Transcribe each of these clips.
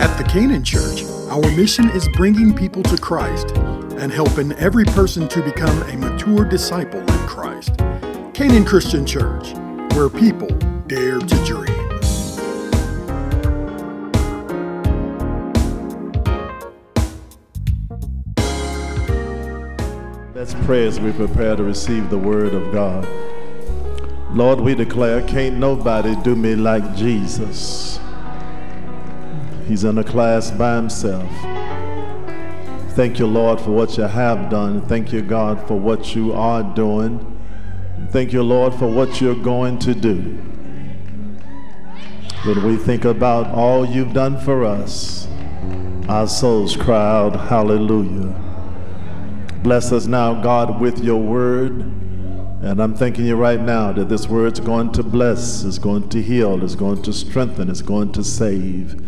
At the Canaan Church, our mission is bringing people to Christ and helping every person to become a mature disciple in Christ. Canaan Christian Church, where people dare to dream. Let's pray as we prepare to receive the word of God. Lord, we declare, can't nobody do me like Jesus. He's in a class by himself. Thank you, Lord, for what you have done. Thank you, God, for what you are doing. Thank you, Lord, for what you're going to do. When we think about all you've done for us, our souls cry out, Hallelujah. Bless us now, God, with your word. And I'm thanking you right now that this word's going to bless, is going to heal, is going to strengthen, is going to save,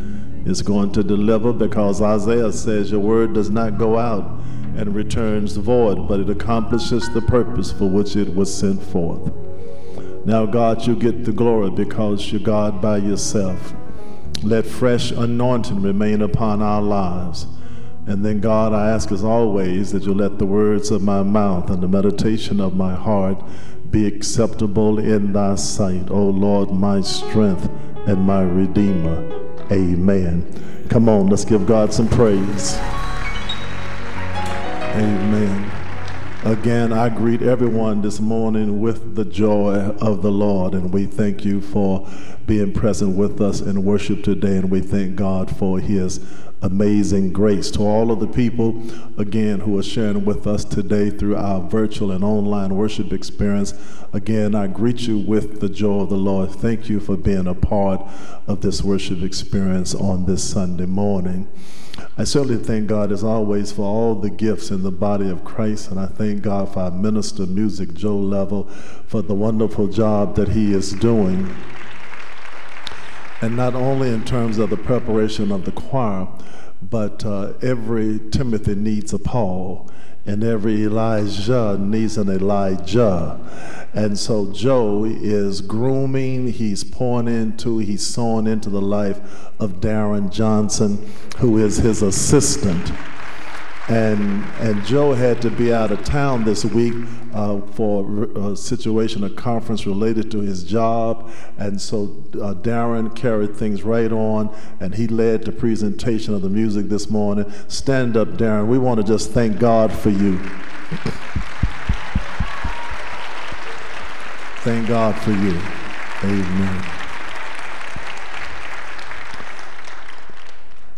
is going to deliver, because Isaiah says your word does not go out and returns void, but it accomplishes the purpose for which it was sent forth. Now, God, you get the glory because you're God by yourself. Let fresh anointing remain upon our lives. And then, God, I ask as always that you let the words of my mouth and the meditation of my heart be acceptable in thy sight, O Lord, my strength and my redeemer. Amen. Come on, let's give God some praise. Amen. Again, I greet everyone this morning with the joy of the Lord, and we thank you for being present with us in worship today, and we thank God for His amazing grace. To all of the people, again, who are sharing with us today through our virtual and online worship experience, again, I greet you with the joy of the Lord. Thank you for being a part of this worship experience on this Sunday morning. I certainly thank God, as always, for all the gifts in the body of Christ, and I thank God for our minister music, Joe Level, for the wonderful job that he is doing. And not only in terms of the preparation of the choir, but uh, every Timothy needs a Paul, and every Elijah needs an Elisha. And so Joe is grooming, he's pouring into, he's sowing into the life of Darren Johnson, who is his assistant. And, and Joe had to be out of town this week uh, for a situation, a conference related to his job. And so uh, Darren carried things right on, and he led the presentation of the music this morning. Stand up, Darren. We want to just thank God for you. thank God for you. Amen.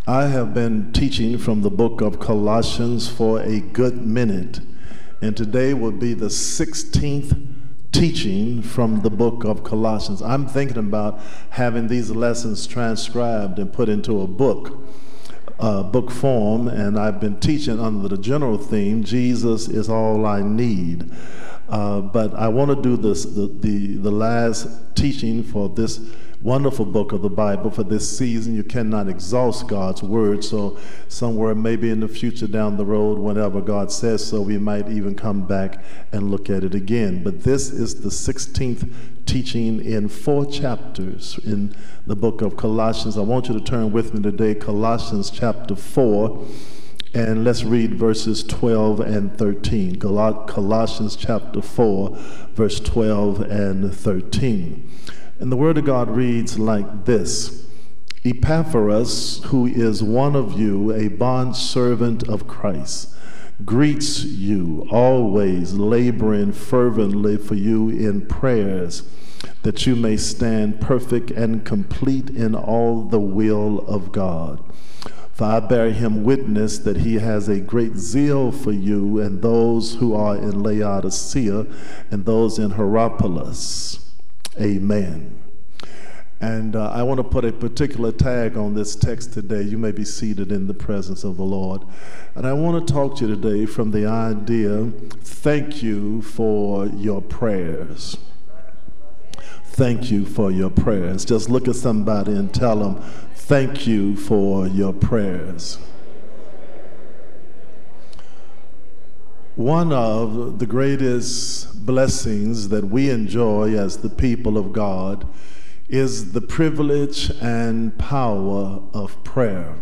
I have been teaching from the book of Colossians for a good minute, and today will be the 16th teaching from the book of Colossians. I'm thinking about having these lessons transcribed and put into a book, uh, book form, and I've been teaching under the general theme Jesus is all I need. Uh, but I want to do this, the, the, the last teaching for this wonderful book of the Bible for this season. You cannot exhaust God's word. So, somewhere maybe in the future down the road, whenever God says so, we might even come back and look at it again. But this is the 16th teaching in four chapters in the book of Colossians. I want you to turn with me today, Colossians chapter 4. And let's read verses 12 and 13. Colossians chapter 4, verse 12 and 13. And the Word of God reads like this Epaphras, who is one of you, a bondservant of Christ, greets you, always laboring fervently for you in prayers, that you may stand perfect and complete in all the will of God. For I bear him witness that he has a great zeal for you and those who are in Laodicea and those in Hierapolis. Amen. And uh, I want to put a particular tag on this text today. You may be seated in the presence of the Lord. And I want to talk to you today from the idea thank you for your prayers. Thank you for your prayers. Just look at somebody and tell them, thank you for your prayers. One of the greatest blessings that we enjoy as the people of God is the privilege and power of prayer.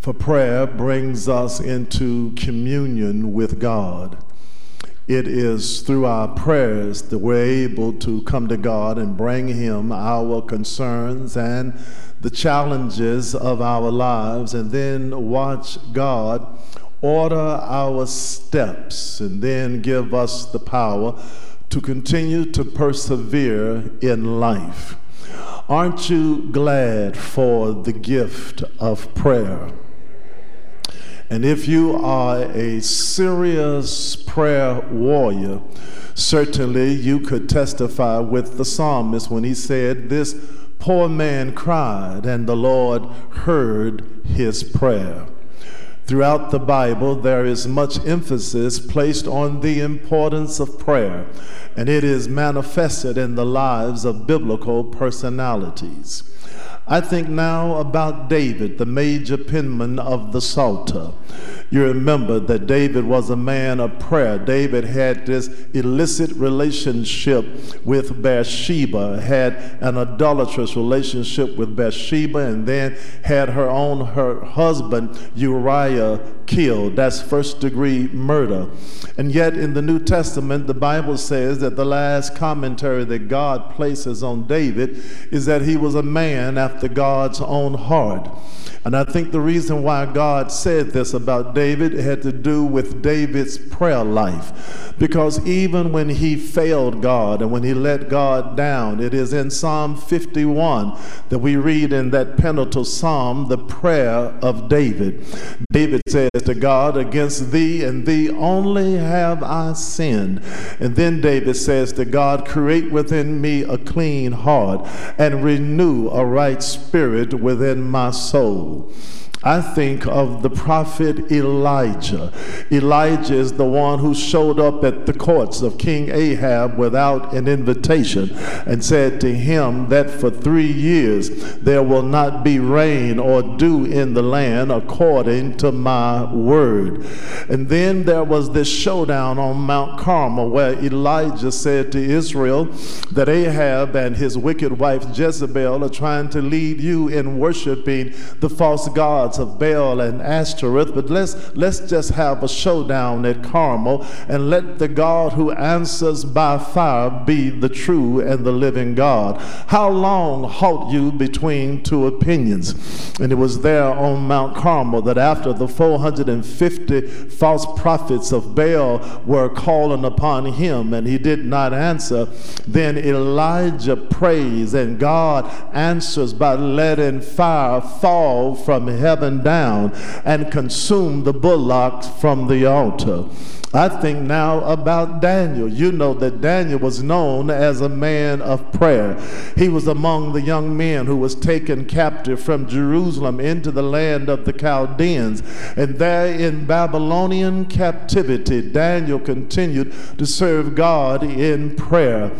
For prayer brings us into communion with God. It is through our prayers that we're able to come to God and bring Him our concerns and the challenges of our lives, and then watch God order our steps and then give us the power to continue to persevere in life. Aren't you glad for the gift of prayer? And if you are a serious prayer warrior, certainly you could testify with the psalmist when he said, This poor man cried, and the Lord heard his prayer. Throughout the Bible, there is much emphasis placed on the importance of prayer, and it is manifested in the lives of biblical personalities. I think now about David, the major penman of the Psalter. You remember that David was a man of prayer. David had this illicit relationship with Bathsheba, had an idolatrous relationship with Bathsheba, and then had her own her husband Uriah killed. That's first degree murder. And yet in the New Testament, the Bible says that the last commentary that God places on David is that he was a man after God's own heart. And I think the reason why God said this about David had to do with David's prayer life. Because even when he failed God and when he let God down, it is in Psalm 51 that we read in that penitential psalm the prayer of David. David says to God, Against thee and thee only have I sinned. And then David says to God, Create within me a clean heart and renew a right spirit within my soul. I think of the prophet Elijah. Elijah is the one who showed up at the courts of King Ahab without an invitation and said to him that for three years there will not be rain or dew in the land according to my word. And then there was this showdown on Mount Carmel where Elijah said to Israel that Ahab and his wicked wife Jezebel are trying to lead you in worshiping the false gods gods of Baal and Ashtoreth, but let's, let's just have a showdown at Carmel and let the God who answers by fire be the true and the living God. How long halt you between two opinions? And it was there on Mount Carmel that after the 450 false prophets of Baal were calling upon him and he did not answer, then Elijah prays and God answers by letting fire fall from heaven heaven down and consume the bullocks from the altar. I think now about Daniel. You know that Daniel was known as a man of prayer. He was among the young men who was taken captive from Jerusalem into the land of the Chaldeans. And there in Babylonian captivity, Daniel continued to serve God in prayer.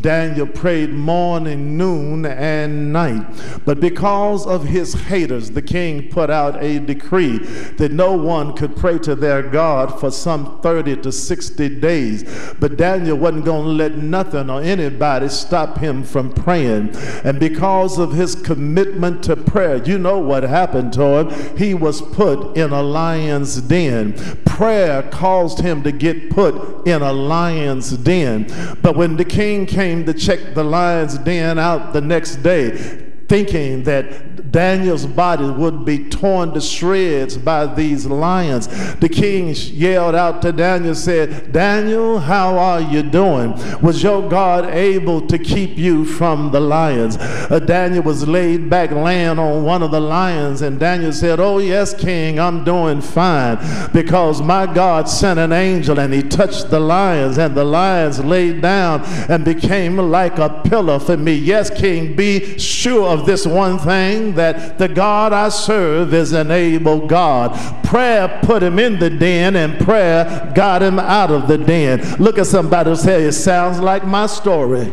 Daniel prayed morning, noon, and night. But because of his haters, the king put out a decree that no one could pray to their God for some 30 30 to 60 days. But Daniel wasn't going to let nothing or anybody stop him from praying. And because of his commitment to prayer, you know what happened to him? He was put in a lion's den. Prayer caused him to get put in a lion's den. But when the king came to check the lion's den out the next day, thinking that Daniel's body would be torn to shreds by these lions. The king yelled out to Daniel, said, Daniel, how are you doing? Was your God able to keep you from the lions? Uh, Daniel was laid back laying on one of the lions, and Daniel said, Oh, yes, king, I'm doing fine because my God sent an angel and he touched the lions, and the lions laid down and became like a pillar for me. Yes, king, be sure of this one thing that the God I serve is an able God. Prayer put him in the den, and prayer got him out of the den. Look at somebody say, It sounds like my story.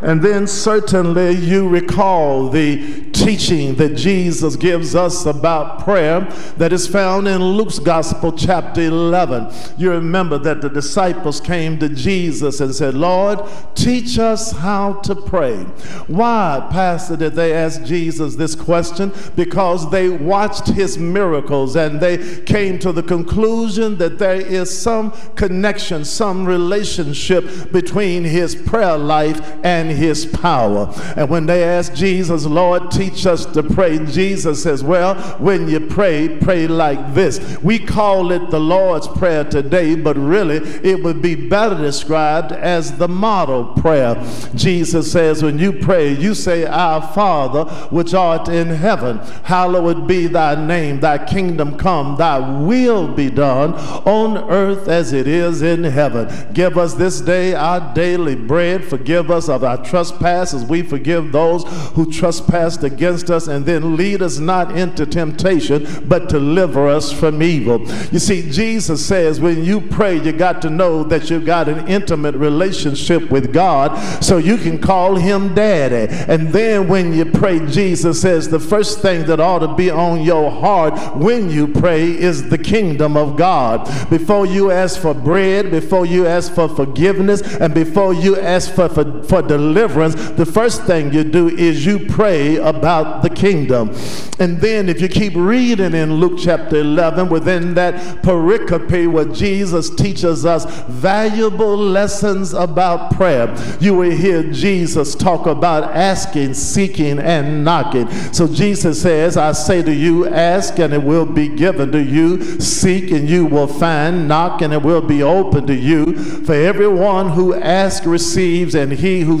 And then certainly you recall the teaching that Jesus gives us about prayer that is found in Luke's Gospel, chapter 11. You remember that the disciples came to Jesus and said, Lord, teach us how to pray. Why, Pastor, did they ask Jesus this question? Because they watched his miracles and they came to the conclusion that there is some connection, some relationship between his prayer life and his power. And when they asked Jesus, Lord, teach us to pray, Jesus says, Well, when you pray, pray like this. We call it the Lord's Prayer today, but really it would be better described as the model prayer. Jesus says, When you pray, you say, Our Father, which art in heaven, hallowed be thy name, thy kingdom come, thy will be done on earth as it is in heaven. Give us this day our daily bread, forgive us of our trespasses, we forgive those who trespassed against us, and then lead us not into temptation, but deliver us from evil. You see, Jesus says when you pray, you got to know that you've got an intimate relationship with God, so you can call him daddy. And then when you pray, Jesus says the first thing that ought to be on your heart when you pray is the kingdom of God. Before you ask for bread, before you ask for forgiveness, and before you ask for, for, for deliverance, deliverance, the first thing you do is you pray about the kingdom. And then if you keep reading in Luke chapter 11, within that pericope where Jesus teaches us valuable lessons about prayer, you will hear Jesus talk about asking, seeking, and knocking. So Jesus says, I say to you, ask and it will be given to you, seek and you will find, knock and it will be open to you. For everyone who asks receives, and he who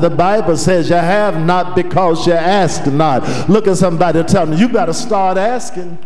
The Bible says you have not because you ask not. Look at somebody tell me, you better start asking.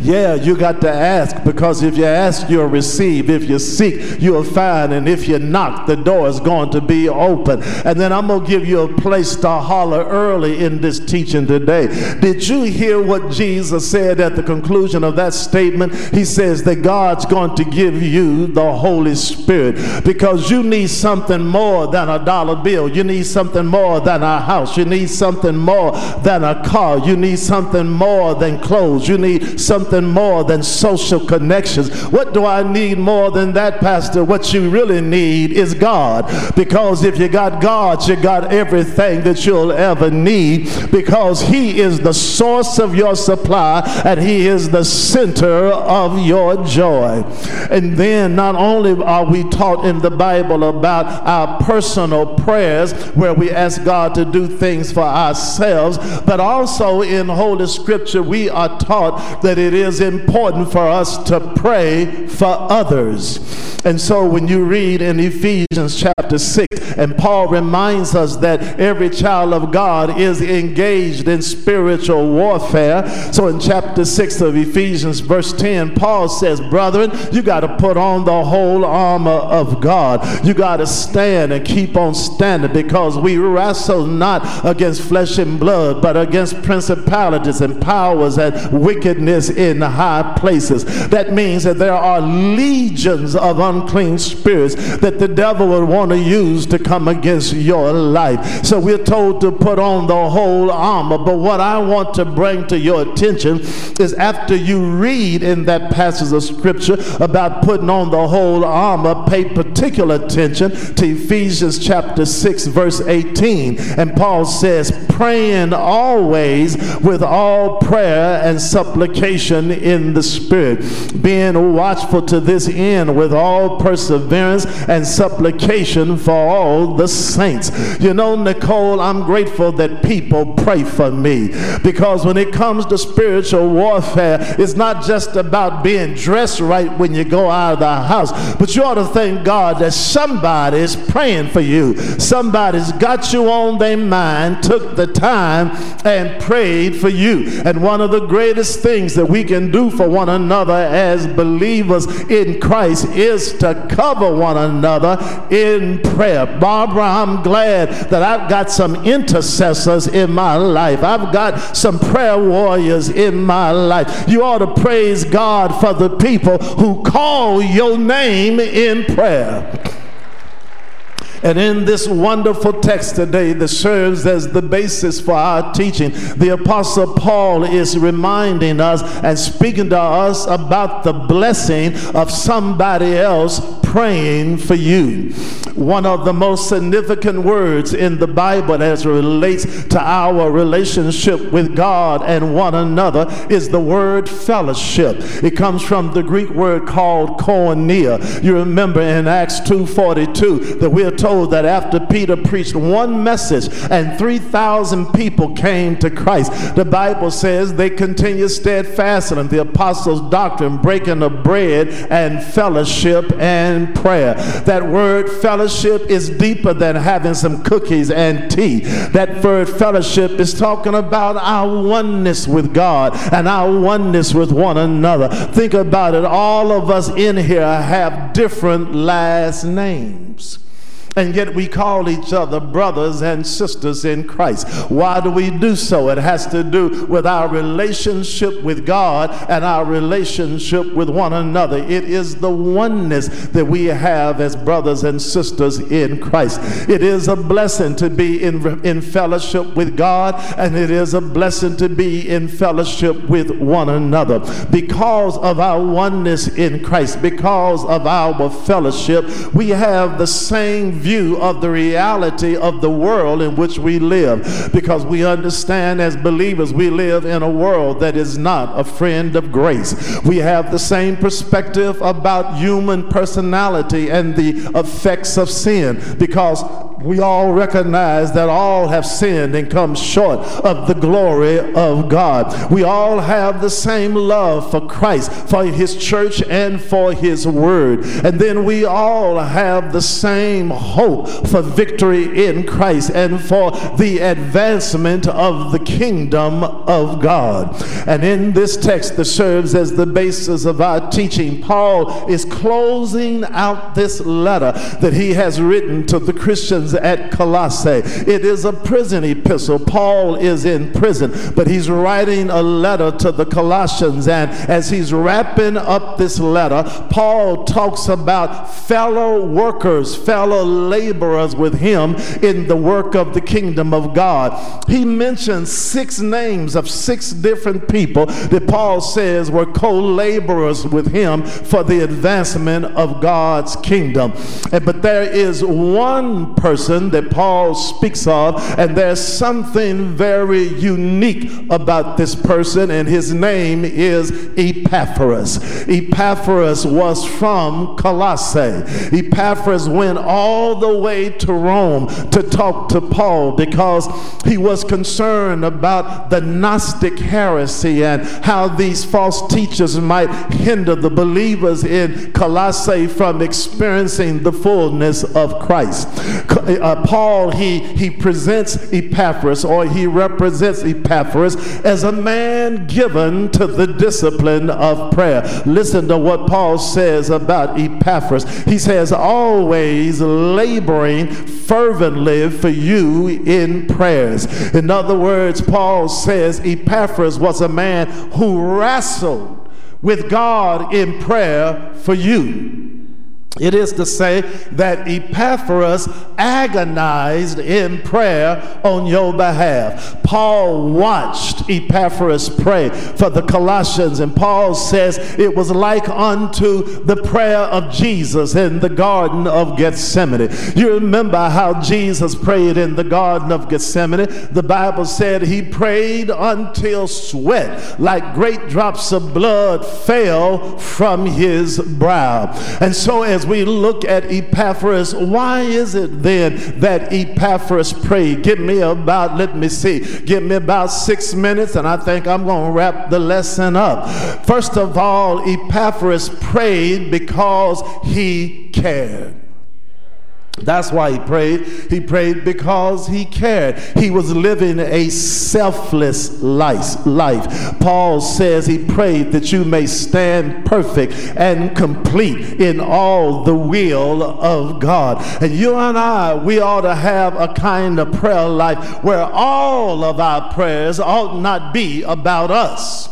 Yeah, you got to ask because if you ask, you'll receive. If you seek, you'll find. And if you knock, the door is going to be open. And then I'm going to give you a place to holler early in this teaching today. Did you hear what Jesus said at the conclusion of that statement? He says that God's going to give you the Holy Spirit because you need something more than a dollar bill. You need something more than a house. You need something more than a car. You need something more than clothes. You need something more than social connections. What do I need more than that, Pastor? What you really need is God. Because if you got God, you got everything that you'll ever need because He is the source of your supply and He is the center of your joy. And then not only are we taught in the Bible about our personal prayers where we ask God to do things for ourselves, but also in Holy Scripture we are taught that it is important for us to pray for others. And so when you read in Ephesians chapter 6, and Paul reminds us that every child of God is engaged in spiritual warfare. So in chapter 6 of Ephesians, verse 10, Paul says, Brethren, you got to put on the whole armor of God. You got to stand and keep on standing because we wrestle not against flesh and blood, but against principalities and powers and wickedness in high places. That means that there are legions of unclean spirits that the devil would want to use to come against your life. So we're told to put on the whole armor. But what I want to bring to your attention is after you read in that passage of scripture about putting on the whole armor, pay particular attention to Ephesians chapter 6, verse 18. And Paul says, praying always with all prayer and supplication in the Spirit, being watchful to this end with all perseverance and supplication for all the saints. You know, Nicole, I'm grateful that people pray for me because when it comes to spiritual warfare, it's not just about being dressed right when you go out of the house, but you ought to thank God that somebody is praying for you. Somebody's got you on their mind, took the time and prayed for you. And one of the greatest things that we can do for one another as believers in Christ is to cover one another in prayer. Barbara, I'm glad that I've got some intercessors in my life. I've got some prayer warriors in my life. You ought to praise God for the people who call your name in prayer. And in this wonderful text today that serves as the basis for our teaching, the Apostle Paul is reminding us and speaking to us about the blessing of somebody else praying for you. One of the most significant words in the Bible as relates to our relationship with God and one another is the word fellowship. It comes from the Greek word called koinonia. You remember in Acts 2:42 that we're told told that after Peter preached one message and 3,000 people came to Christ, the Bible says they continued steadfast in the apostles' doctrine, breaking of bread and fellowship and prayer. That word fellowship is deeper than having some cookies and tea. That word fellowship is talking about our oneness with God and our oneness with one another. Think about it. All of us in here have different last names and yet we call each other brothers and sisters in Christ. Why do we do so? It has to do with our relationship with God and our relationship with one another. It is the oneness that we have as brothers and sisters in Christ. It is a blessing to be in, in fellowship with God, and it is a blessing to be in fellowship with one another. Because of our oneness in Christ, because of our fellowship, we have the same view of the reality of the world in which we live because we understand as believers we live in a world that is not a friend of grace. We have the same perspective about human personality and the effects of sin because we all recognize that all have sinned and come short of the glory of God. We all have the same love for Christ, for his church, and for his word. And then we all have the same hope for victory in Christ and for the advancement of the kingdom of God. And in this text that serves as the basis of our teaching, Paul is closing out this letter that he has written to the Christians at Colossae. It is a prison epistle. Paul is in prison, but he's writing a letter to the Colossians. And as he's wrapping up this letter, Paul talks about fellow workers, fellow laborers with him in the work of the kingdom of God. He mentions six names of six different people that Paul says were co laborers with him for the advancement of God's kingdom. But there is one person person that Paul speaks of, and there's something very unique about this person, and his name is Epaphras. Epaphras was from Colossae. Epaphras went all the way to Rome to talk to Paul because he was concerned about the Gnostic heresy and how these false teachers might hinder the believers in Colossae from experiencing the fullness of Christ uh, Paul, he, he presents Epaphras or he represents Epaphras as a man given to the discipline of prayer. Listen to what Paul says about Epaphras. He says, always laboring fervently for you in prayers. In other words, Paul says Epaphras was a man who wrestled with God in prayer for you. It is to say that Epaphras agonized in prayer on your behalf. Paul watched Epaphras pray for the Colossians, and Paul says it was like unto the prayer of Jesus in the Garden of Gethsemane. You remember how Jesus prayed in the Garden of Gethsemane? The Bible said he prayed until sweat, like great drops of blood, fell from his brow. And so, as as we look at Epaphras, why is it then that Epaphras prayed? Give me about, let me see, give me about six minutes, and I think I'm going to wrap the lesson up. First of all, Epaphras prayed because he cared. That's why he prayed. He prayed because he cared. He was living a selfless life. Paul says he prayed that you may stand perfect and complete in all the will of God. And you and I, we ought to have a kind of prayer life where all of our prayers ought not be about us.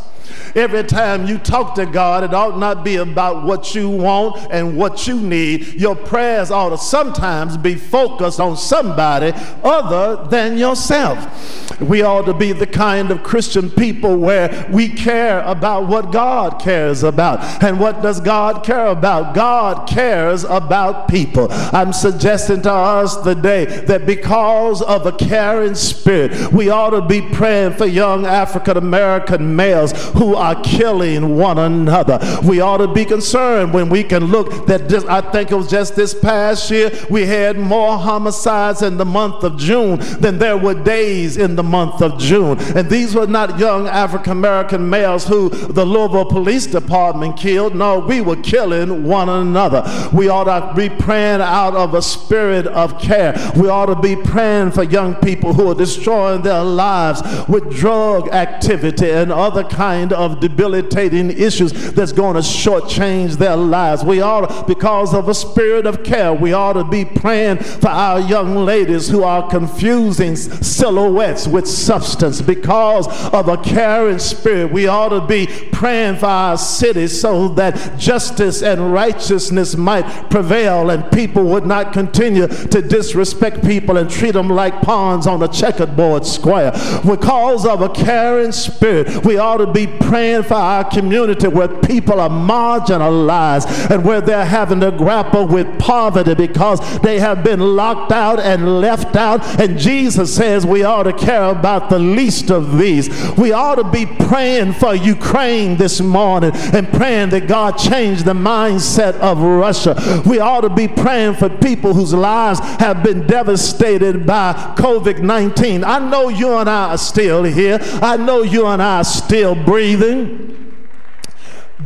Every time you talk to God, it ought not be about what you want and what you need. Your prayers ought to sometimes be focused on somebody other than yourself. We ought to be the kind of Christian people where we care about what God cares about. And what does God care about? God cares about people. I'm suggesting to us today that because of a caring spirit, we ought to be praying for young African American males who are killing one another. We ought to be concerned when we can look that this, I think it was just this past year, we had more homicides in the month of June than there were days in the month of June. And these were not young African American males who the Louisville Police Department killed. No, we were killing one another. We ought to be praying out of a spirit of care. We ought to be praying for young people who are destroying their lives with drug activity and other kind of of debilitating issues that's going to shortchange their lives. We ought, because of a spirit of care, we ought to be praying for our young ladies who are confusing silhouettes with substance. Because of a caring spirit, we ought to be praying for our city so that justice and righteousness might prevail and people would not continue to disrespect people and treat them like pawns on a checkerboard square. Because of a caring spirit, we ought to be praying praying for our community where people are marginalized and where they're having to grapple with poverty because they have been locked out and left out. And Jesus says we ought to care about the least of these. We ought to be praying for Ukraine this morning and praying that God change the mindset of Russia. We ought to be praying for people whose lives have been devastated by COVID 19. I know you and I are still here. I know you and I are still breathing June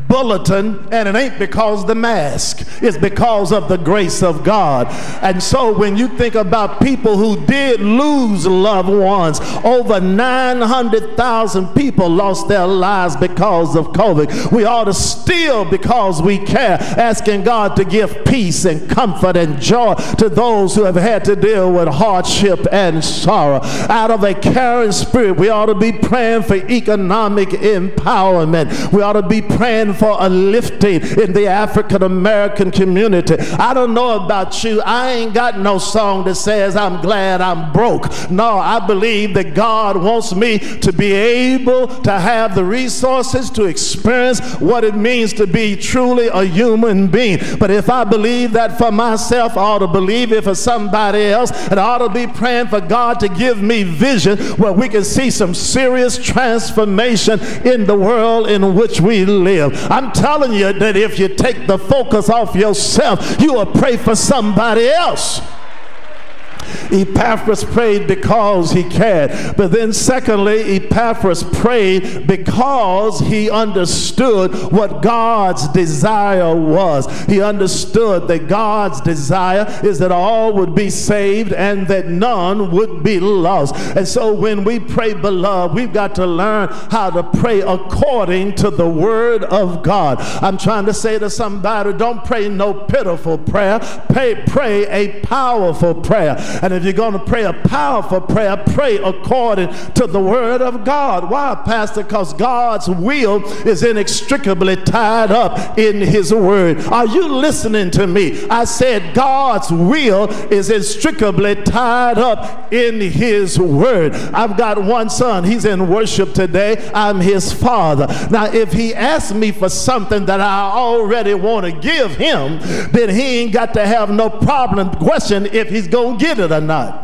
bulletin, and it ain't because the mask, it's because of the grace of God. And so when you think about people who did lose loved ones, over 900,000 people lost their lives because of COVID. We ought to still, because we care, asking God to give peace and comfort and joy to those who have had to deal with hardship and sorrow. Out of a caring spirit, we ought to be praying for economic empowerment. We ought to be praying for a lifting in the African American community. I don't know about you. I ain't got no song that says I'm glad I'm broke. No, I believe that God wants me to be able to have the resources to experience what it means to be truly a human being. But if I believe that for myself, I ought to believe it for somebody else. And I ought to be praying for God to give me vision where we can see some serious transformation in the world in which we live. I'm telling you that if you take the focus off yourself, you will pray for somebody else. Epaphras prayed because he cared. But then, secondly, Epaphras prayed because he understood what God's desire was. He understood that God's desire is that all would be saved and that none would be lost. And so, when we pray, beloved, we've got to learn how to pray according to the word of God. I'm trying to say to somebody, don't pray no pitiful prayer, pray, pray a powerful prayer. And if you're going to pray a powerful prayer, pray according to the word of God. Why, Pastor? Because God's will is inextricably tied up in his word. Are you listening to me? I said God's will is inextricably tied up in his word. I've got one son. He's in worship today. I'm his father. Now, if he asks me for something that I already want to give him, then he ain't got to have no problem question if he's going to get it or not.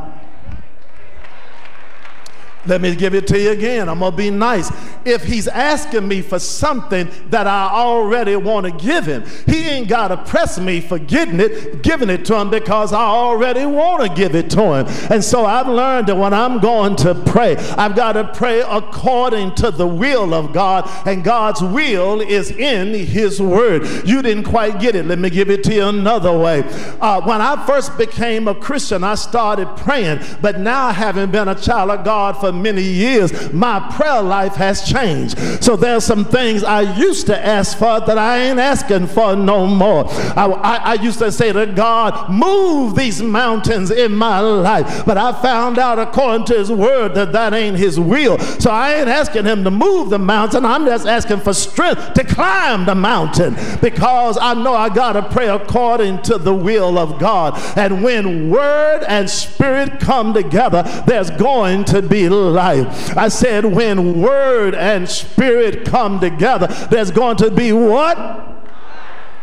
Let me give it to you again. I'm going to be nice. If he's asking me for something that I already want to give him, he ain't got to press me for getting it, giving it to him because I already want to give it to him. And so I've learned that when I'm going to pray, I've got to pray according to the will of God, and God's will is in his word. You didn't quite get it. Let me give it to you another way. Uh, when I first became a Christian, I started praying, but now having been a child of God for many years, my prayer life has changed. So there's some things I used to ask for that I ain't asking for no more. I, I, I used to say to God, move these mountains in my life. But I found out according to his word that that ain't his will. So I ain't asking him to move the mountain. I'm just asking for strength to climb the mountain because I know I got to pray according to the will of God. And when word and spirit come together, there's going to be life. I said, when word and spirit come together, there's going to be what?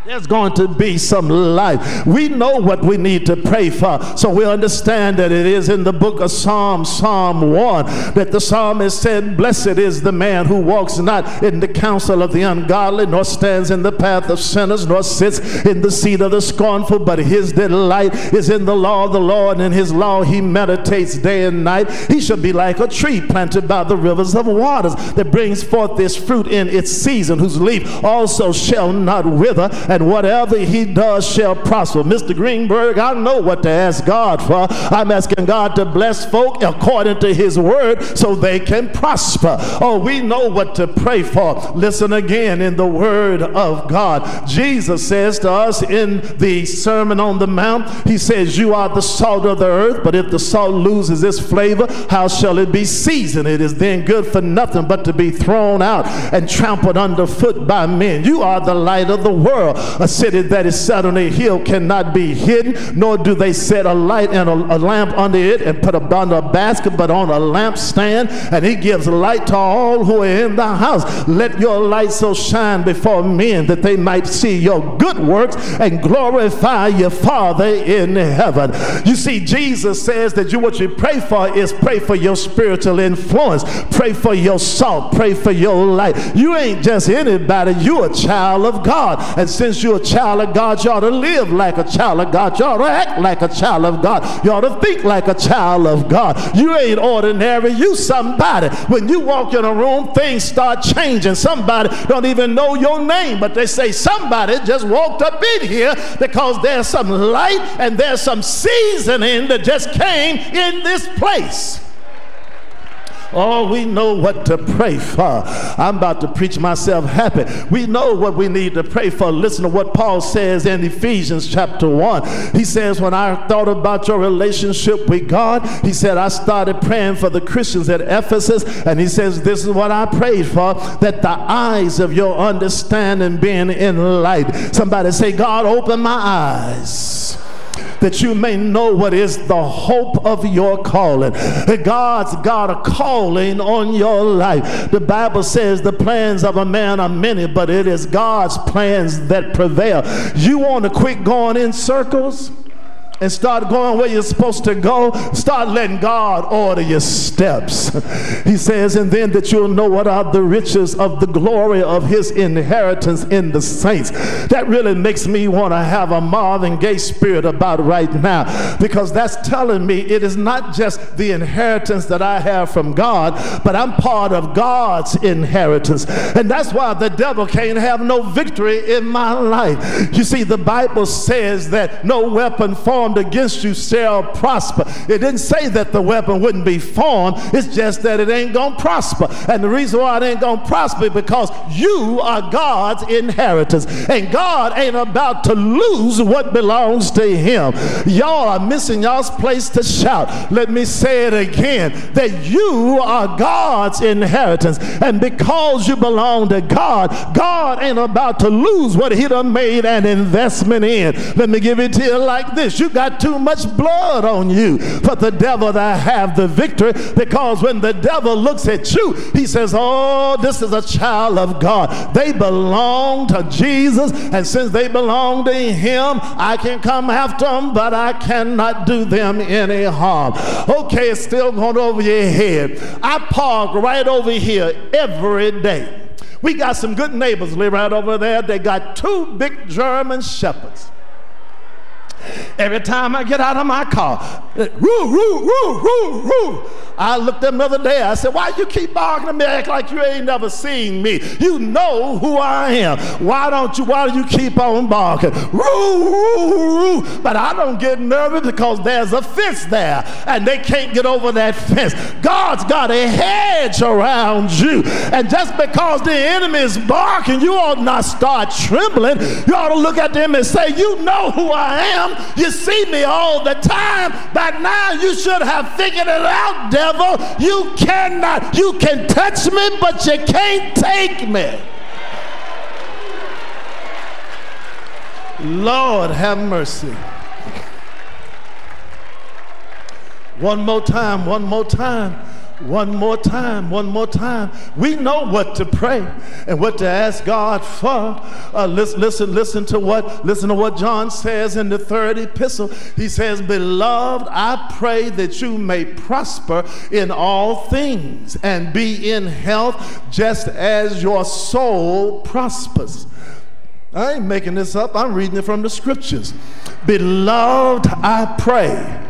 There's going to be some life. We know what we need to pray for. So we understand that it is in the book of Psalms, Psalm 1, that the psalmist said, Blessed is the man who walks not in the counsel of the ungodly, nor stands in the path of sinners, nor sits in the seat of the scornful, but his delight is in the law of the Lord, and in his law he meditates day and night. He shall be like a tree planted by the rivers of waters that brings forth this fruit in its season, whose leaf also shall not wither and whatever he does shall prosper. Mr. Greenberg, I know what to ask God for. I'm asking God to bless folk according to his word so they can prosper. Oh, we know what to pray for. Listen again in the word of God. Jesus says to us in the Sermon on the Mount, He says, You are the salt of the earth, but if the salt loses its flavor, how shall it be seasoned? It is then good for nothing but to be thrown out and trampled underfoot by men. You are the light of the world. A city that is set on a hill cannot be hidden, nor do they set a light and a, a lamp under it and put it under a basket, but on a lampstand, and he gives light to all who are in the house. Let your light so shine before men that they might see your good works and glorify your Father in heaven. You see, Jesus says that you what you pray for is pray for your spiritual influence, pray for your salt, pray for your light. You ain't just anybody, you're a child of God. And since you're a child of God, you ought to live like a child of God. You ought to act like a child of God. You ought to think like a child of God. You ain't ordinary, you somebody. When you walk in a room, things start changing. Somebody don't even know your name, but they say somebody just walked up in here because there's some light and there's some seasoning that just came in this place. Oh, we know what to pray for. I'm about to preach myself happy. We know what we need to pray for. Listen to what Paul says in Ephesians chapter 1. He says, When I thought about your relationship with God, he said, I started praying for the Christians at Ephesus. And he says, This is what I prayed for that the eyes of your understanding being enlightened. Somebody say, God, open my eyes that you may know what is the hope of your calling. God's got a calling on your life. The Bible says the plans of a man are many, but it is God's plans that prevail. You want to quit going in circles? And start going where you're supposed to go, start letting God order your steps. He says, and then that you'll know what are the riches of the glory of his inheritance in the saints. That really makes me want to have a Marvin Gaye spirit about right now because that's telling me it is not just the inheritance that I have from God, but I'm part of God's inheritance. And that's why the devil can't have no victory in my life. You see, the Bible says that no weapon formed formed against you shall prosper. It didn't say that the weapon wouldn't be formed, it's just that it ain't gonna prosper. And the reason why it ain't gonna prosper is because you are God's inheritance. And God ain't about to lose what belongs to Him. Y'all are missing y'all's place to shout. Let me say it again that you are God's inheritance. And because you belong to God, God ain't about to lose what He done made an investment in. Let me give it to you like this you got too much blood on you for the devil to have the victory because when the devil looks at you, he says, Oh, this is a child of God. They belong to Jesus, and since they belong to Him, I can come after them, but I cannot do them any harm. Okay, it's still going over your head. I park right over here every day. We got some good neighbors live right over there. They got two big German shepherds. Every time I get out of my car, roo, roo, roo, roo, roo. I looked at them the other day. I said, Why you keep barking at me act like you ain't never seen me? You know who I am. Why don't you, why do you keep on barking? Roo, roo, roo. But I don't get nervous because there's a fence there and they can't get over that fence. God's got a hedge around you. And just because the enemy is barking, you ought not start trembling. You ought to look at them and say, You know who I am. You see me all the time. By now, you should have figured it out, devil you cannot, you can touch me, but you can't take me. Lord, have mercy. One more time, one more time. One more time, one more time. We know what to pray and what to ask God for. Uh, listen, listen, listen to what listen to what John says in the third epistle. He says, "Beloved, I pray that you may prosper in all things and be in health, just as your soul prospers." I ain't making this up. I'm reading it from the scriptures. Beloved, I pray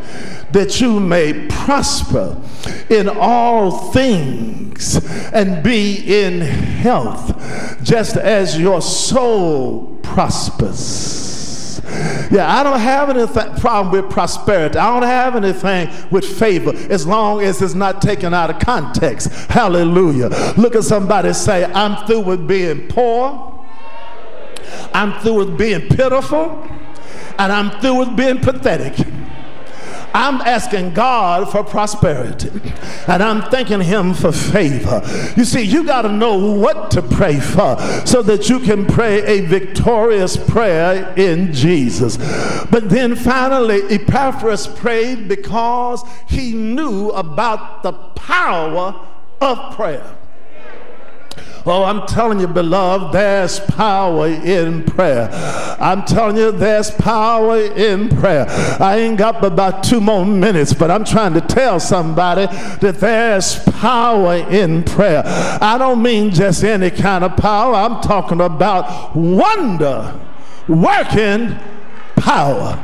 that you may prosper in all things and be in health, just as your soul prospers. Yeah, I don't have any problem with prosperity. I don't have anything with favor as long as it's not taken out of context. Hallelujah. Look at somebody say, I'm through with being poor. I'm through with being pitiful. And I'm through with being pathetic. I'm asking God for prosperity and I'm thanking Him for favor. You see, you got to know what to pray for so that you can pray a victorious prayer in Jesus. But then finally, Epaphras prayed because he knew about the power of prayer. Oh, I'm telling you, beloved, there's power in prayer. I'm telling you, there's power in prayer. I ain't got about two more minutes, but I'm trying to tell somebody that there's power in prayer. I don't mean just any kind of power, I'm talking about wonder working power.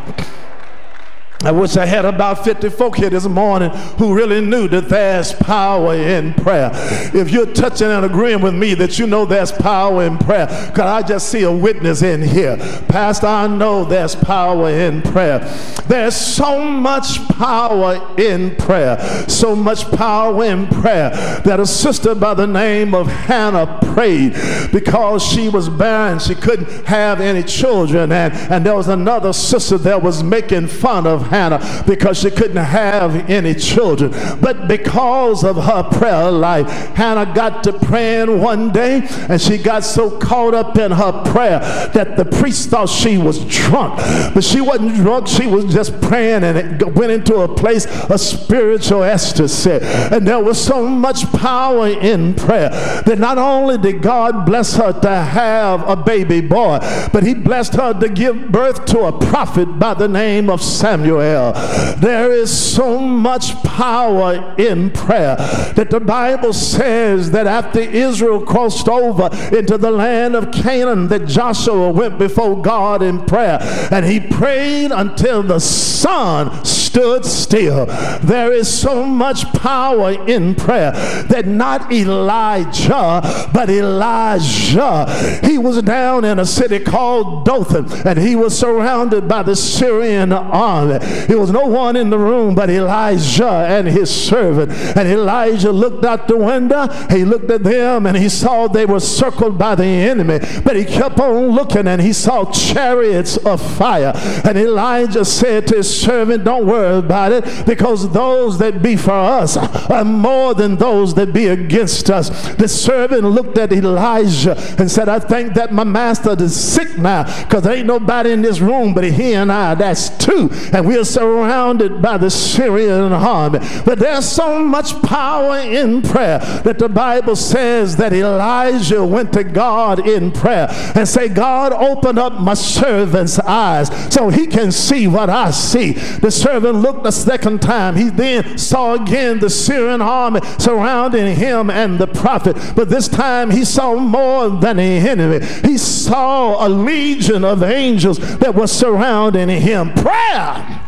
I wish I had about 50 folk here this morning who really knew that there's power in prayer. If you're touching and agreeing with me that you know there's power in prayer, because I just see a witness in here. Pastor, I know there's power in prayer. There's so much power in prayer, so much power in prayer that a sister by the name of Hannah prayed because she was barren. She couldn't have any children. And, and there was another sister that was making fun of Hannah because she couldn't have any children. But because of her prayer life, Hannah got to praying one day and she got so caught up in her prayer that the priest thought she was drunk. But she wasn't drunk, she was just praying and it went into a place of spiritual ecstasy. And there was so much power in prayer that not only did God bless her to have a baby boy, but he blessed her to give birth to a prophet by the name of Samuel. There is so much power in prayer that the Bible says that after Israel crossed over into the land of Canaan, that Joshua went before God in prayer and he prayed until the sun stood still. There is so much power in prayer that not Elijah, but Elisha, he was down in a city called Dothan and he was surrounded by the Syrian army There was no one in the room but Elisha and his servant. And Elisha looked out the window. He looked at them and he saw they were circled by the enemy. But he kept on looking and he saw chariots of fire. And Elisha said to his servant, Don't worry about it because those that be for us are more than those that be against us. The servant looked at Elisha and said, I think that my master is sick now because there ain't nobody in this room but he and I. That's two. And we're surrounded by the Syrian army. But there's so much power in prayer that the Bible says that Elisha went to God in prayer and say, God, open up my servant's eyes so he can see what I see. The servant looked a second time. He then saw again the Syrian army surrounding him and the prophet. But this time he saw more than an enemy. He saw a legion of angels that were surrounding him. Prayer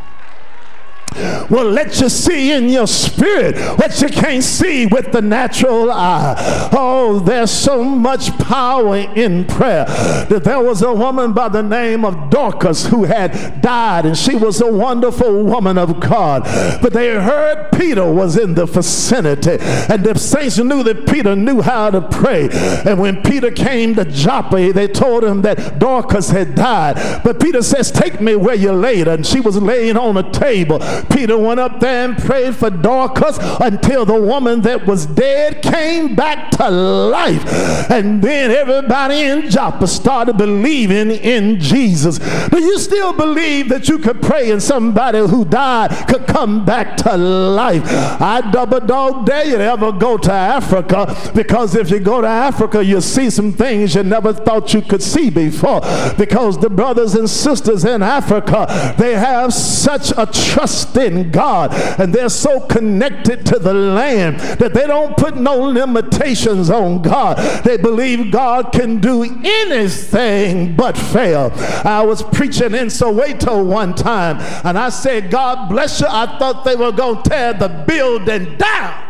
will let you see in your spirit what you can't see with the natural eye. Oh, there's so much power in prayer that there was a woman by the name of Dorcas who had died, and she was a wonderful woman of God. But they heard Peter was in the vicinity, and the saints knew that Peter knew how to pray. And when Peter came to Joppa, they told him that Dorcas had died. But Peter says, Take me where you laid her. And she was laying on a table. Peter went up there and prayed for Dorcas until the woman that was dead came back to life. And then everybody in Joppa started believing in Jesus. Do you still believe that you could pray and somebody who died could come back to life? I double dog dare you to ever go to Africa because if you go to Africa, you'll see some things you never thought you could see before. Because the brothers and sisters in Africa, they have such a trust in God and they're so connected to the land that they don't put no limitations on God. They believe God can do anything but fail. I was preaching in Soweto one time and I said, God bless you. I thought they were going to tear the building down.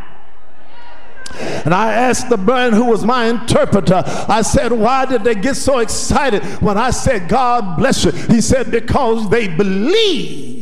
And I asked the man who was my interpreter, I said, Why did they get so excited when I said, God bless you? He said, Because they believe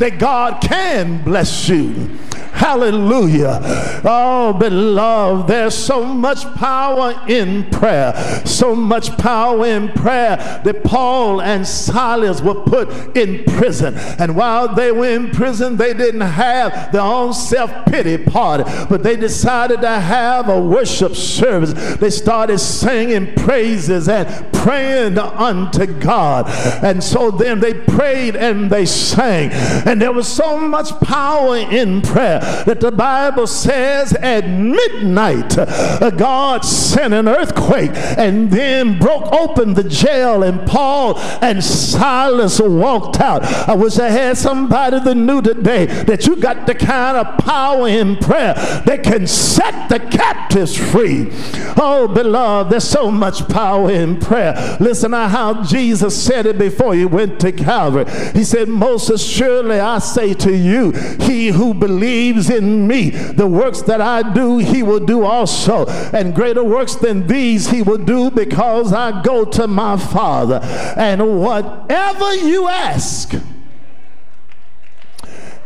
that God can bless you. Hallelujah. Oh, beloved, there's so much power in prayer. So much power in prayer that Paul and Silas were put in prison. And while they were in prison, they didn't have their own self pity party, but they decided to have a worship service. They started singing praises and praying unto God. And so then they prayed and they sang. And there was so much power in prayer that the Bible says at midnight, uh, God sent an earthquake and then broke open the jail, and Paul and Silas walked out. I wish I had somebody that knew today that you got the kind of power in prayer that can set the captives free. Oh, beloved, there's so much power in prayer. Listen to how Jesus said it before he went to Calvary. He said, Most assuredly I say, say to you, he who believes in me, the works that I do, he will do also. And greater works than these he will do because I go to my Father. And whatever you ask,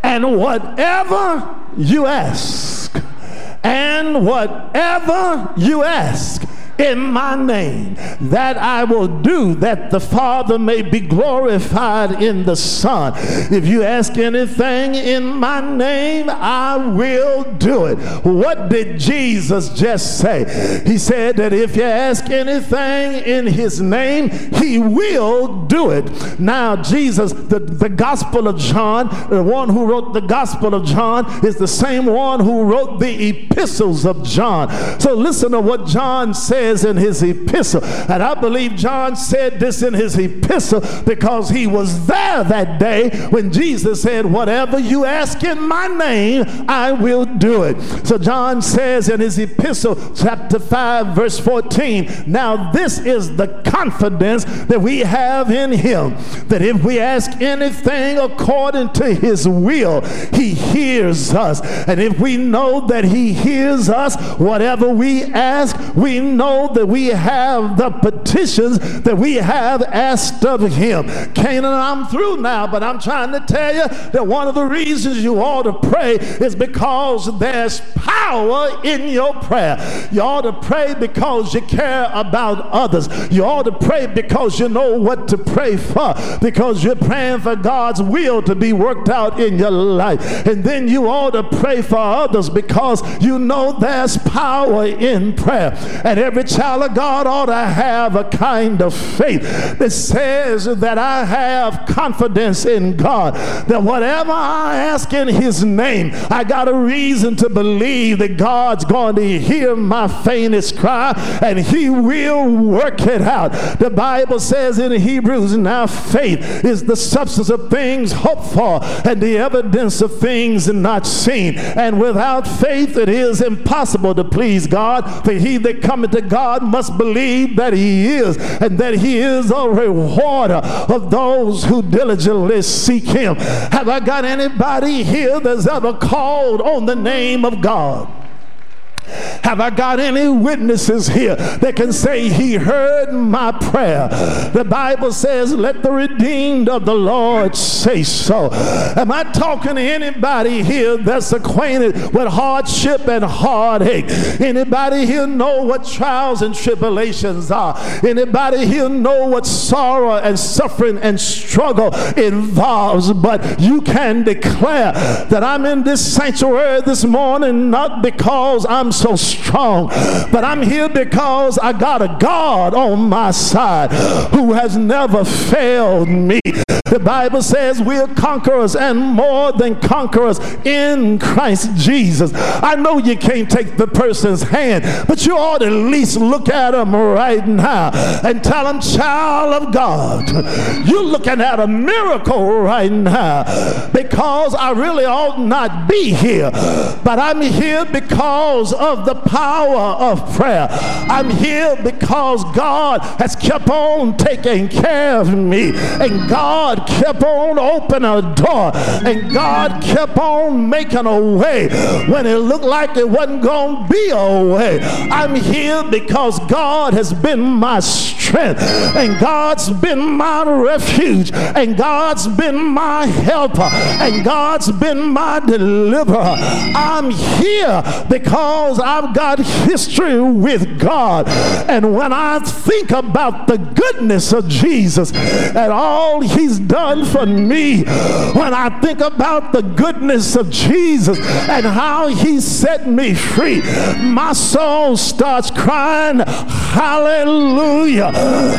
and whatever you ask, and whatever you ask, in my name that I will do that the Father may be glorified in the Son. If you ask anything in my name, I will do it. What did Jesus just say? He said that if you ask anything in his name, he will do it. Now, Jesus, the, the Gospel of John, the one who wrote the Gospel of John, is the same one who wrote the epistles of John. So listen to what John said says in his epistle. And I believe John said this in his epistle because he was there that day when Jesus said, Whatever you ask in my name, I will do it. So John says in his epistle, chapter 5, verse 14, Now this is the confidence that we have in him, that if we ask anything according to his will, he hears us. And if we know that he hears us, whatever we ask, we know know that we have the petitions that we have asked of him. Canaan, I'm through now, but I'm trying to tell you that one of the reasons you ought to pray is because there's power in your prayer. You ought to pray because you care about others. You ought to pray because you know what to pray for, because you're praying for God's will to be worked out in your life. And then you ought to pray for others because you know there's power in prayer. And every child of God ought to have a kind of faith that says that I have confidence in God, that whatever I ask in His name, I got a reason to believe that God's going to hear my faintest cry and He will work it out. The Bible says in Hebrews, now faith is the substance of things hoped for and the evidence of things not seen. And without faith, it is impossible to please God. For he that cometh to God must believe that he is, and that he is a rewarder of those who diligently seek him. Have I got anybody here that's ever called on the name of God? Have I got any witnesses here that can say he heard my prayer? The Bible says, let the redeemed of the Lord say so. Am I talking to anybody here that's acquainted with hardship and heartache? Anybody here know what trials and tribulations are? Anybody here know what sorrow and suffering and struggle involves? But you can declare that I'm in this sanctuary this morning not because I'm so strong. But I'm here because I got a God on my side who has never failed me. The Bible says we're conquerors and more than conquerors in Christ Jesus. I know you can't take the person's hand, but you ought to at least look at them right now and tell them, child of God, you're looking at a miracle right now because I really ought not be here, but I'm here because of the power of prayer. I'm here because God has kept on taking care of me and God kept on opening a door and God kept on making a way when it looked like it wasn't going to be a way. I'm here because God has been my strength and God's been my refuge and God's been my helper and God's been my deliverer. I'm here because I've got history with God. And when I think about the goodness of Jesus and all he's done for me, when I think about the goodness of Jesus and how he set me free, my soul starts crying, Hallelujah.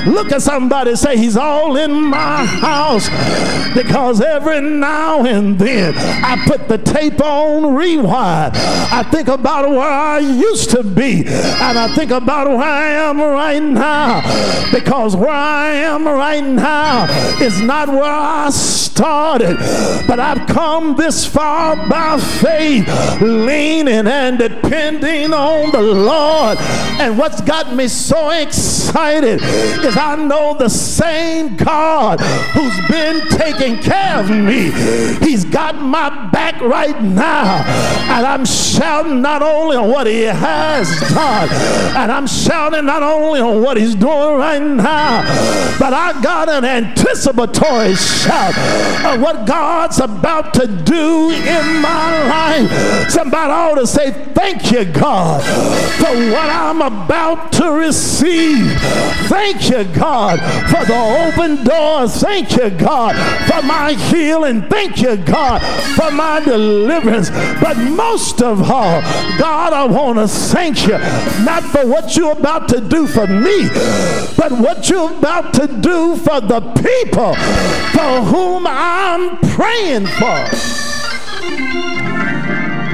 Look at somebody say, He's all in my house because every now and then I put the tape on rewind. I think about where I used to be and I think about where I am right now because where I am right now is not where I started, but I've come this far by faith, leaning and depending on the Lord. And what's got me so excited is I know the same God who's been taking care of me. He's got my back right now, and I'm shouting not only on what He has done, and I'm shouting not only on what He's doing right now, but I got an anticipatory shout of what God's about to do in my life. Somebody ought to say, Thank you, God, for what I'm about to receive. Thank you, God, for the open doors. Thank you, God, for my healing. Thank you, God, for my deliverance. But most of all, God, I want to thank you, not for what you're about to do for me, but what you're about to do for the people for whom I'm praying for.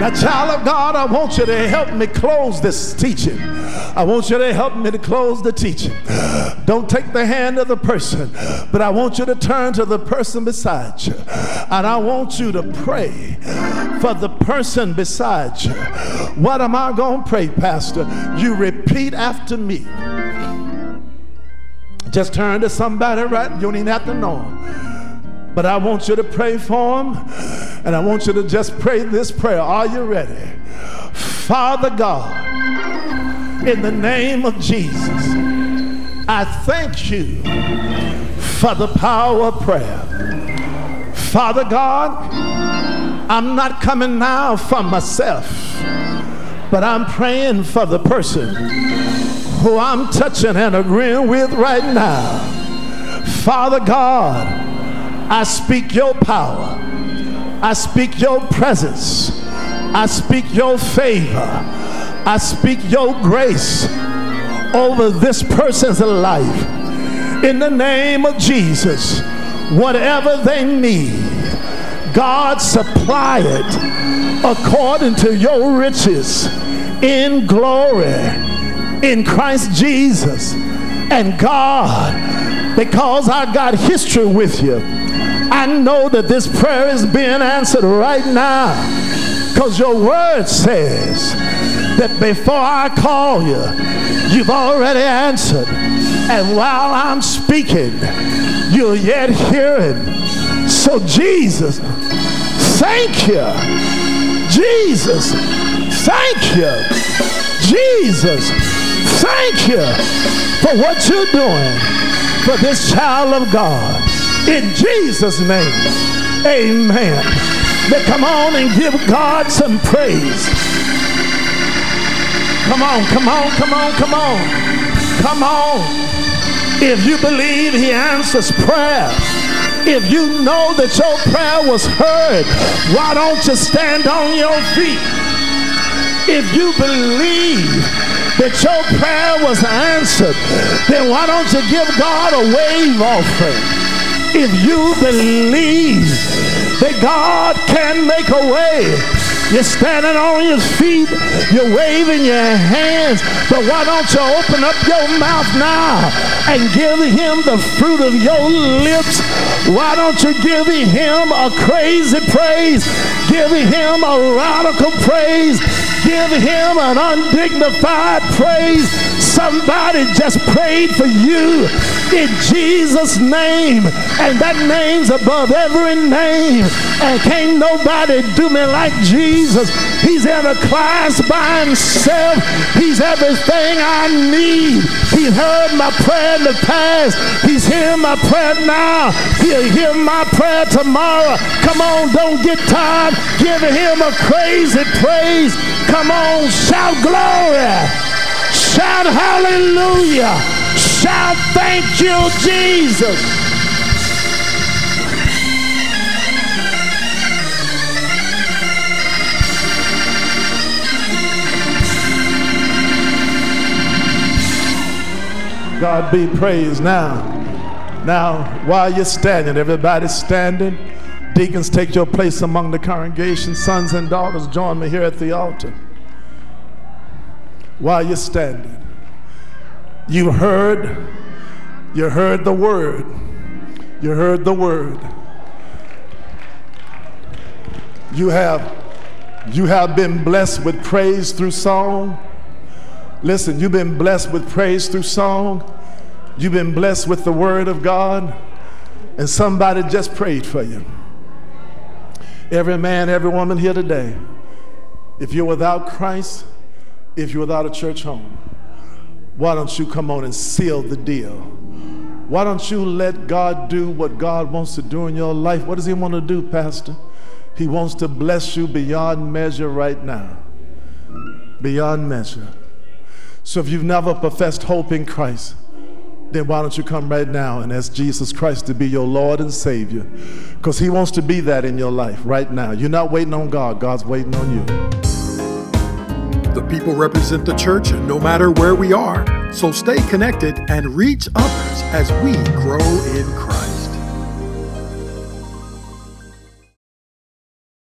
Now, child of God, I want you to help me close this teaching. I want you to help me to close the teaching. Don't take the hand of the person, but I want you to turn to the person beside you. And I want you to pray for the person beside you. What am I going to pray, Pastor? You repeat after me. Just turn to somebody right. You don't even have to know them. But I want you to pray for him. and I want you to just pray this prayer. Are you ready? Father God, In the name of Jesus, I thank you for the power of prayer. Father God, I'm not coming now for myself, but I'm praying for the person who I'm touching and agreeing with right now. Father God, I speak your power. I speak your presence. I speak your favor. I speak your grace over this person's life. In the name of Jesus, whatever they need, God supply it according to your riches in glory in Christ Jesus. And God, because I got history with you, I know that this prayer is being answered right now. Because your word says that before I call you, you've already answered. And while I'm speaking, you're yet hearing. So, Jesus, thank you. Jesus, thank you. Jesus, thank you for what you're doing for this child of God. In Jesus' name, amen. Now come on and give God some praise. Come on, come on, come on, come on. Come on. If you believe he answers prayer, if you know that your prayer was heard, why don't you stand on your feet? If you believe that your prayer was answered, then why don't you give God a wave offering? If you believe that God can make a way, you're standing on your feet, you're waving your hands, but why don't you open up your mouth now and give him the fruit of your lips? Why don't you give him a crazy praise? Give him a radical praise. Give him an undignified praise. Somebody just prayed for you in Jesus' name, and that name's above every name. And can't nobody do me like Jesus. He's in a class by himself. He's everything I need. He heard my prayer in the past. He's hearing my prayer now. He'll hear my prayer tomorrow. Come on, don't get tired. Give him a crazy praise. Come on, shout glory. Shout hallelujah. Shout thank you, Jesus. God be praised now. Now, while you're standing, everybody's standing. Deacons, take your place among the congregation. Sons and daughters, join me here at the altar. While you're standing, you heard, you heard the word. You heard the word. You have, you have been blessed with praise through song. Listen, you've been blessed with praise through song. You've been blessed with the word of God. And somebody just prayed for you. Every man, every woman here today, if you're without Christ, if you're without a church home, why don't you come on and seal the deal? Why don't you let God do what God wants to do in your life? What does He want to do, Pastor? He wants to bless you beyond measure right now. Beyond measure. So if you've never professed hope in Christ, then why don't you come right now and ask Jesus Christ to be your Lord and Savior? Because He wants to be that in your life right now. You're not waiting on God, God's waiting on you. The people represent the church no matter where we are, so stay connected and reach others as we grow in Christ.